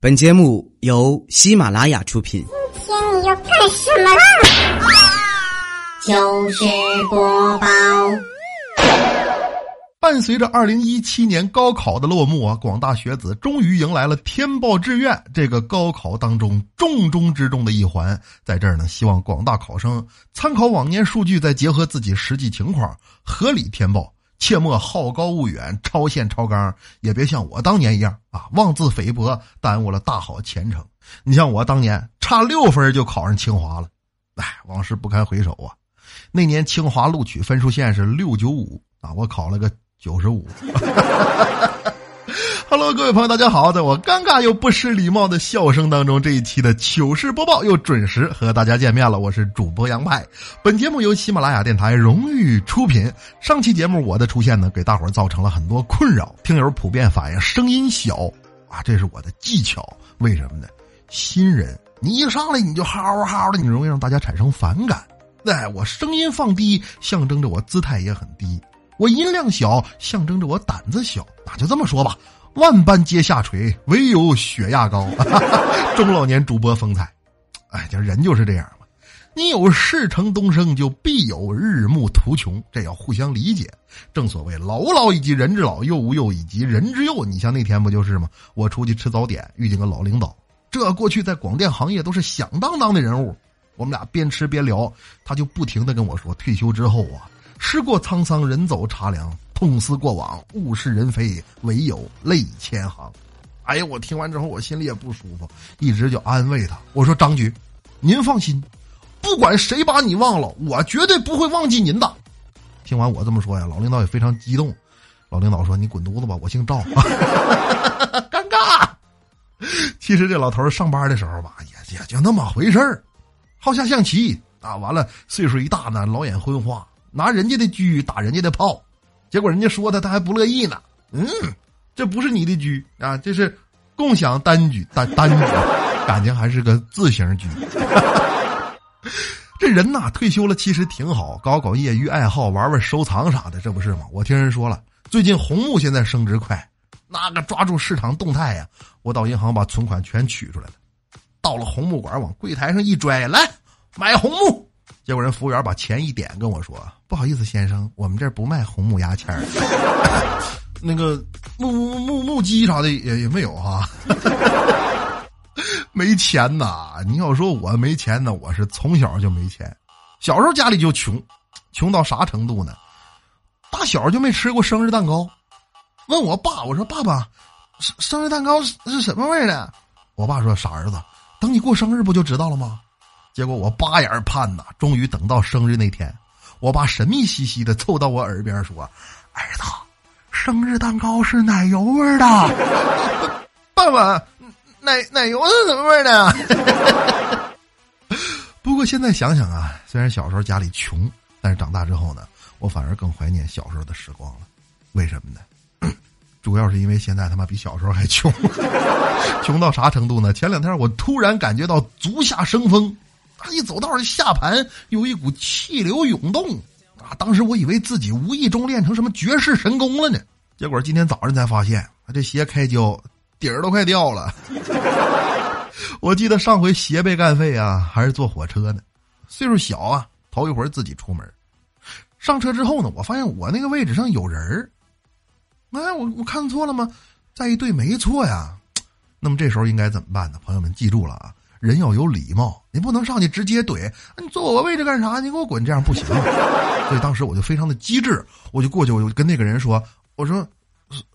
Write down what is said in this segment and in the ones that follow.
本节目由喜马拉雅出品。今天你要干什么啦？就是播报。伴随着二零一七年高考的落幕啊，广大学子终于迎来了填报志愿这个高考当中重中之重的一环。在这儿呢，希望广大考生参考往年数据，再结合自己实际情况，合理填报。切莫好高骛远、超限超纲，也别像我当年一样啊，妄自菲薄，耽误了大好前程。你像我当年差六分就考上清华了，哎，往事不堪回首啊。那年清华录取分数线是六九五啊，我考了个九十五。Hello，各位朋友，大家好！在我尴尬又不失礼貌的笑声当中，这一期的糗事播报又准时和大家见面了。我是主播杨派，本节目由喜马拉雅电台荣誉出品。上期节目我的出现呢，给大伙儿造成了很多困扰，听友普遍反映声音小啊，这是我的技巧。为什么呢？新人你一上来你就嚎嚎的，你容易让大家产生反感。哎，我声音放低，象征着我姿态也很低；我音量小，象征着我胆子小。那就这么说吧。万般皆下垂，唯有血压高。中老年主播风采，哎，这人就是这样嘛。你有事成东升，就必有日暮途穷，这要互相理解。正所谓老吾老以及人之老，幼吾幼以及人之幼。你像那天不就是吗？我出去吃早点，遇见个老领导，这过去在广电行业都是响当当的人物。我们俩边吃边聊，他就不停的跟我说，退休之后啊，事过沧桑，人走茶凉。痛思过往，物是人非，唯有泪千行。哎呀，我听完之后，我心里也不舒服，一直就安慰他。我说：“张局，您放心，不管谁把你忘了，我绝对不会忘记您的。”听完我这么说呀，老领导也非常激动。老领导说：“你滚犊子吧，我姓赵。”尴尬。其实这老头上班的时候吧，也也就那么回事儿，好下象棋啊。完了，岁数一大呢，老眼昏花，拿人家的狙打人家的炮。结果人家说他，他还不乐意呢。嗯，这不是你的狙啊，这是共享单狙单单狙，感情还是个自行狙。这人呐，退休了其实挺好，搞搞业余爱好，玩玩收藏啥的，这不是吗？我听人说了，最近红木现在升值快，那个抓住市场动态呀，我到银行把存款全取出来了，到了红木馆往柜台上一拽，来买红木。结果人服务员把钱一点，跟我说：“不好意思，先生，我们这儿不卖红木牙签儿，那个木木木木鸡啥的也也没有哈，没钱呐！你要说我没钱呢，我是从小就没钱，小时候家里就穷，穷到啥程度呢？打小就没吃过生日蛋糕。问我爸，我说爸爸，生生日蛋糕是是什么味儿的？我爸说傻儿子，等你过生日不就知道了吗？”结果我八眼盼呐，终于等到生日那天，我爸神秘兮兮的凑到我耳边说：“儿子，生日蛋糕是奶油味的。”爸爸，奶奶油是什么味的？不过现在想想啊，虽然小时候家里穷，但是长大之后呢，我反而更怀念小时候的时光了。为什么呢？主要是因为现在他妈比小时候还穷，穷到啥程度呢？前两天我突然感觉到足下生风。一走道，下盘有一股气流涌动，啊！当时我以为自己无意中练成什么绝世神功了呢，结果今天早上才发现，这鞋开胶底儿都快掉了。我记得上回鞋被干废啊，还是坐火车呢，岁数小啊，头一回自己出门。上车之后呢，我发现我那个位置上有人儿，哎，我我看错了吗？再一对，没错呀。那么这时候应该怎么办呢？朋友们记住了啊！人要有礼貌，你不能上去直接怼。你坐我位置干啥？你给我滚！这样不行。所以当时我就非常的机智，我就过去，我就跟那个人说：“我说，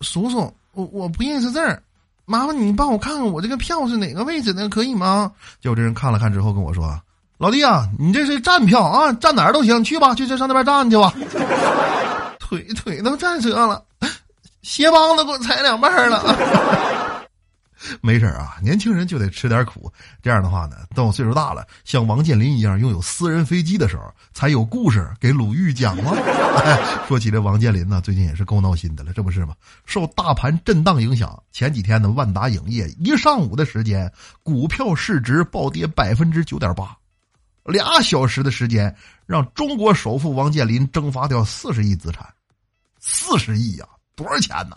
叔叔，我我不认识字儿，麻烦你帮我看看我这个票是哪个位置的，可以吗？”结果这人看了看之后跟我说：“老弟啊，你这是站票啊，站哪儿都行，去吧，去去上那边站去吧。腿腿都站折了，鞋帮子给我踩两半了。”没事啊，年轻人就得吃点苦。这样的话呢，等我岁数大了，像王健林一样拥有私人飞机的时候，才有故事给鲁豫讲吗？说起这王健林呢，最近也是够闹心的了，这不是吗？受大盘震荡影响，前几天呢，万达影业一上午的时间，股票市值暴跌百分之九点八，俩小时的时间，让中国首富王健林蒸发掉四十亿资产，四十亿呀，多少钱呢？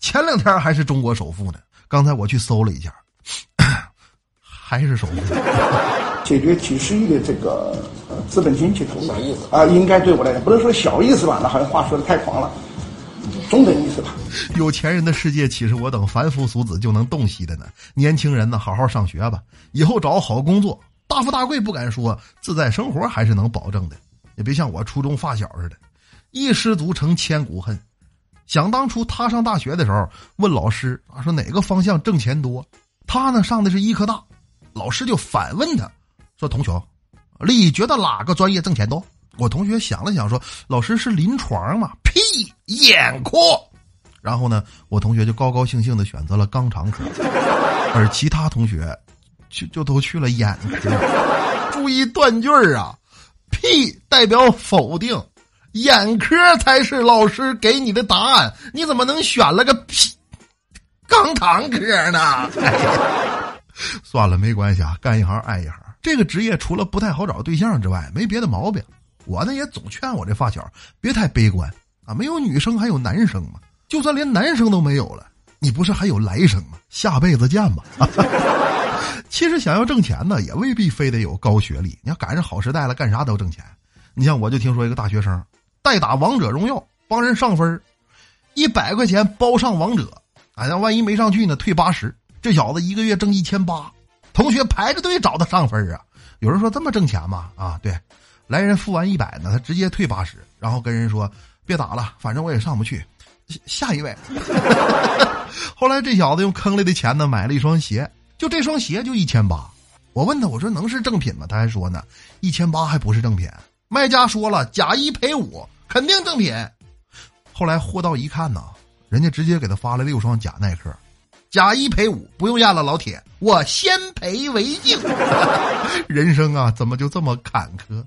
前两天还是中国首富呢。刚才我去搜了一下，还是首富。解决几十亿的这个呃资本经济投入啊，应该对我来讲不能说小意思吧，那好像话说的太狂了，中等意思吧。有钱人的世界岂是我等凡夫俗子就能洞悉的呢？年轻人呢，好好上学吧，以后找好工作，大富大贵不敢说，自在生活还是能保证的。也别像我初中发小似的，一失足成千古恨。想当初他上大学的时候，问老师啊说哪个方向挣钱多，他呢上的是医科大，老师就反问他，说同学，你觉得哪个专业挣钱多？我同学想了想说，老师是临床嘛？屁，眼科。然后呢，我同学就高高兴兴的选择了肛肠科，而其他同学就就都去了眼科。注意断句儿啊，屁代表否定。眼科才是老师给你的答案，你怎么能选了个屁肛肠科呢？算了，没关系啊，干一行爱一行。这个职业除了不太好找对象之外，没别的毛病。我呢也总劝我这发小别太悲观啊，没有女生还有男生嘛。就算连男生都没有了，你不是还有来生吗？下辈子见吧。其实想要挣钱呢，也未必非得有高学历。你要赶上好时代了，干啥都挣钱。你像我就听说一个大学生。代打王者荣耀帮人上分一百块钱包上王者，哎，那万一没上去呢？退八十。这小子一个月挣一千八，同学排着队找他上分啊。有人说这么挣钱吗？啊，对，来人付完一百呢，他直接退八十，然后跟人说别打了，反正我也上不去，下一位。后来这小子用坑里的钱呢买了一双鞋，就这双鞋就一千八。我问他，我说能是正品吗？他还说呢，一千八还不是正品。卖家说了，假一赔五。肯定正品。后来货到一看呢，人家直接给他发了六双假耐克，假一赔五，不用验了，老铁，我先赔为敬。人生啊，怎么就这么坎坷？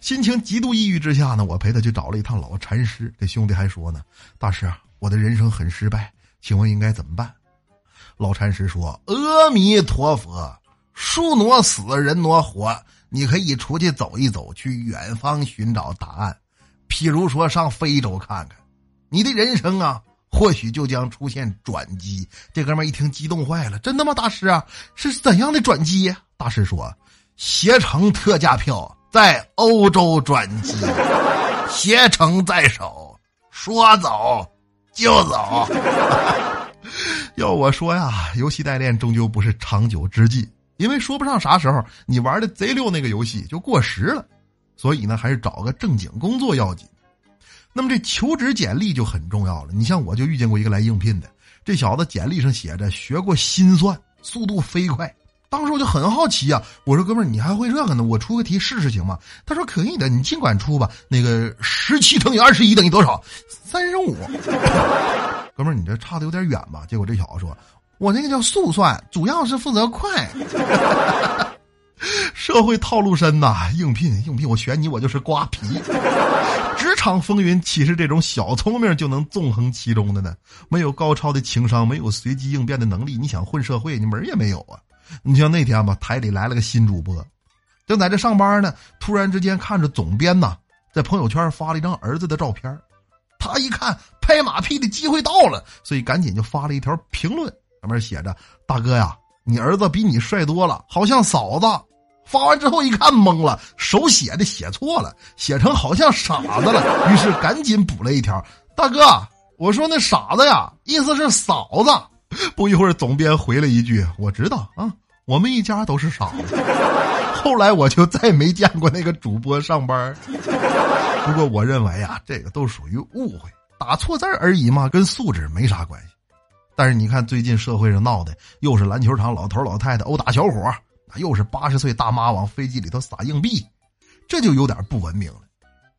心情极度抑郁之下呢，我陪他去找了一趟老禅师。这兄弟还说呢，大师啊，我的人生很失败，请问应该怎么办？老禅师说：“阿弥陀佛，树挪死，人挪活，你可以出去走一走，去远方寻找答案。”譬如说上非洲看看，你的人生啊，或许就将出现转机。这哥们一听激动坏了，真的吗？大师啊，是怎样的转机？大师说，携程特价票在欧洲转机，携程在手，说走就走。要我说呀，游戏代练终究不是长久之计，因为说不上啥时候你玩的贼溜那个游戏就过时了。所以呢，还是找个正经工作要紧。那么这求职简历就很重要了。你像我就遇见过一个来应聘的，这小子简历上写着学过心算，速度飞快。当时我就很好奇啊，我说哥们儿，你还会这个呢？我出个题试试行吗？他说可以的，你尽管出吧。那个十七乘以二十一等于多少？三十五。哥们儿，你这差的有点远吧？结果这小子说，我那个叫速算，主要是负责快。社会套路深呐，应聘应聘，我选你，我就是瓜皮。职场风云岂是这种小聪明就能纵横其中的呢？没有高超的情商，没有随机应变的能力，你想混社会，你门也没有啊！你像那天吧，台里来了个新主播，正在这上班呢，突然之间看着总编呐，在朋友圈发了一张儿子的照片，他一看拍马屁的机会到了，所以赶紧就发了一条评论，上面写着：“大哥呀，你儿子比你帅多了，好像嫂子。”发完之后一看懵了，手写的写错了，写成好像傻子了。于是赶紧补了一条：“大哥，我说那傻子呀，意思是嫂子。”不一会儿，总编回了一句：“我知道啊，我们一家都是傻子。”后来我就再没见过那个主播上班。不过我认为啊，这个都属于误会，打错字而已嘛，跟素质没啥关系。但是你看最近社会上闹的，又是篮球场老头老太太殴打小伙。又是八十岁大妈往飞机里头撒硬币，这就有点不文明了。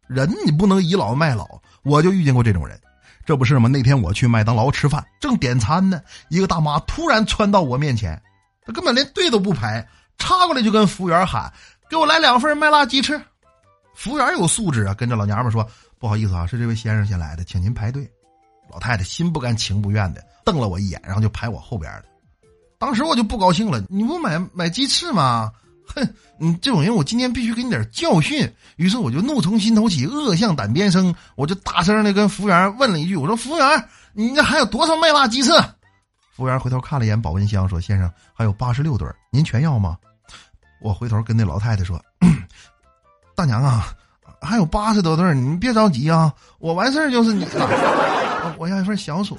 人你不能倚老卖老，我就遇见过这种人。这不是吗？那天我去麦当劳吃饭，正点餐呢，一个大妈突然窜到我面前，她根本连队都不排，插过来就跟服务员喊：“给我来两份麦辣鸡翅。”服务员有素质啊，跟着老娘们说：“不好意思啊，是这位先生先来的，请您排队。”老太太心不甘情不愿的瞪了我一眼，然后就排我后边了。当时我就不高兴了，你不买买鸡翅吗？哼，你这种人，我今天必须给你点教训。于是我就怒从心头起，恶向胆边生，我就大声的跟服务员问了一句：“我说服务员，你那还有多少麦辣鸡翅？”服务员回头看了一眼保温箱，说：“先生，还有八十六对儿，您全要吗？”我回头跟那老太太说：“ 大娘啊，还有八十多对儿，你别着急啊，我完事儿就是你了。我要一份小薯。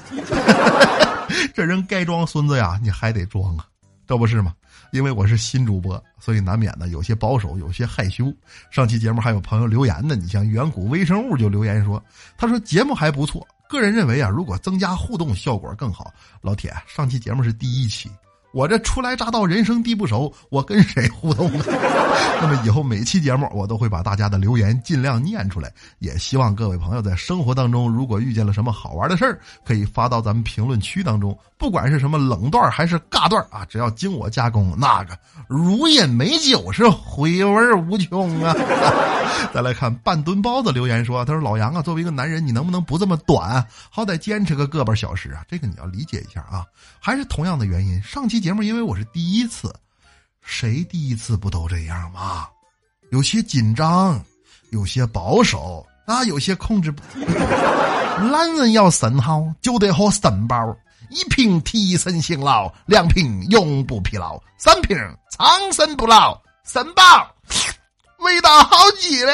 这人该装孙子呀，你还得装啊，这不是吗？因为我是新主播，所以难免呢有些保守，有些害羞。上期节目还有朋友留言呢，你像远古微生物就留言说，他说节目还不错，个人认为啊，如果增加互动效果更好。老铁，上期节目是第一期。我这初来乍到，人生地不熟，我跟谁互动呢？那么以后每期节目我都会把大家的留言尽量念出来，也希望各位朋友在生活当中，如果遇见了什么好玩的事儿，可以发到咱们评论区当中，不管是什么冷段还是尬段啊，只要经我加工，那个如饮美酒是回味无穷啊！再来看半吨包子留言说，他说老杨啊，作为一个男人，你能不能不这么短，好歹坚持个个把小时啊？这个你要理解一下啊，还是同样的原因，上期。节目因为我是第一次，谁第一次不都这样吗？有些紧张，有些保守，啊，有些控制不。男人要肾好，就得喝肾宝，一瓶提神醒脑，两瓶永不疲劳，三瓶长生不老，肾宝。味道好极了！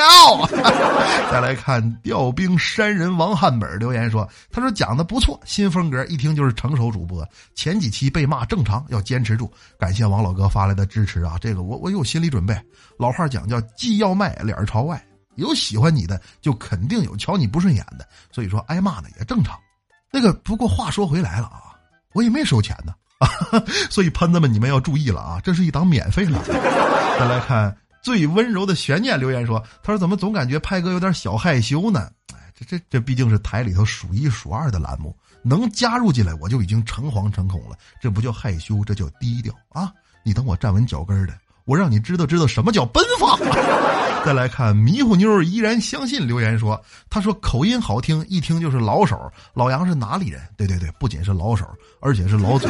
再来看调兵山人王汉本留言说：“他说讲的不错，新风格，一听就是成熟主播。前几期被骂正常，要坚持住。感谢王老哥发来的支持啊！这个我我有心理准备。老话讲叫既要卖脸朝外，有喜欢你的，就肯定有瞧你不顺眼的。所以说挨骂呢也正常。那个不过话说回来了啊，我也没收钱呢啊，所以喷子们你们要注意了啊，这是一档免费的。再来看。”最温柔的悬念留言说：“他说怎么总感觉派哥有点小害羞呢？哎，这这这毕竟是台里头数一数二的栏目，能加入进来我就已经诚惶诚恐了。这不叫害羞，这叫低调啊！你等我站稳脚跟的，我让你知道知道什么叫奔放。”再来看迷糊妞依然相信留言说：“他说口音好听，一听就是老手。老杨是哪里人？对对对，不仅是老手，而且是老嘴。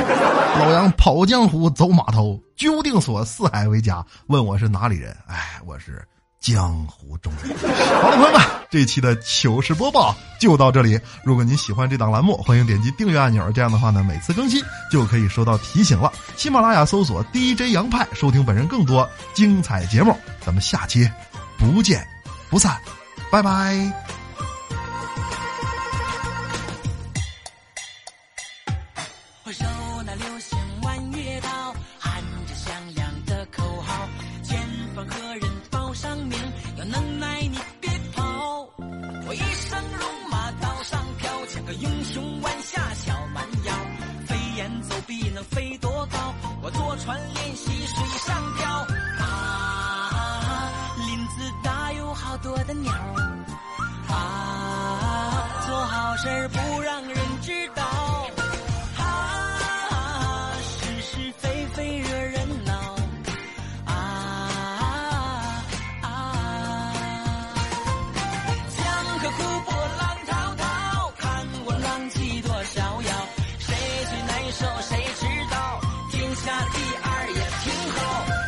老杨跑江湖走码头，居无定所，四海为家。问我是哪里人？哎，我是江湖中人。好了，朋友们，这期的糗事播报就到这里。如果您喜欢这档栏目，欢迎点击订阅按钮。这样的话呢，每次更新就可以收到提醒了。喜马拉雅搜索 DJ 杨派，收听本人更多精彩节目。咱们下期。不见不散，拜拜。哭破浪滔滔看我浪迹多逍遥。谁最难受谁知道天下第二也挺好。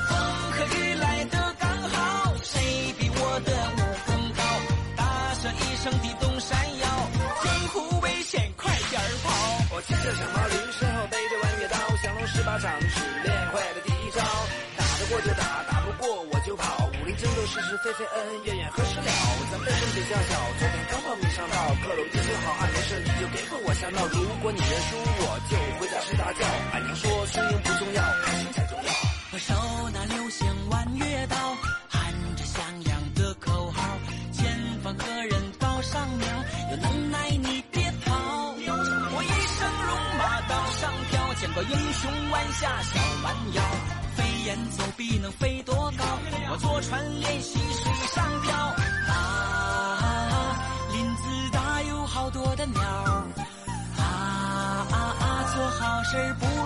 风和雨来的刚好谁比我的武功高？大笑一声地动山摇江湖危险快点跑。我骑着小毛驴身后背着弯月刀降龙十八掌只练是是非非，恩恩怨怨何时了？咱们身体较小，昨天刚报名上道，克隆一心好，汉没事你就别和我瞎闹。如果你认输，我就回家睡大觉。俺娘说输赢不重要，开心才重要。我手拿流星弯月刀，喊着响亮的口号，前方何人报上名？有能耐你别跑！我一生戎马，刀上飘。见过英雄弯下小蛮腰，飞檐走壁能飞多高？我坐船练习水上漂。啊，林子大有好多的鸟。啊啊啊，做好事不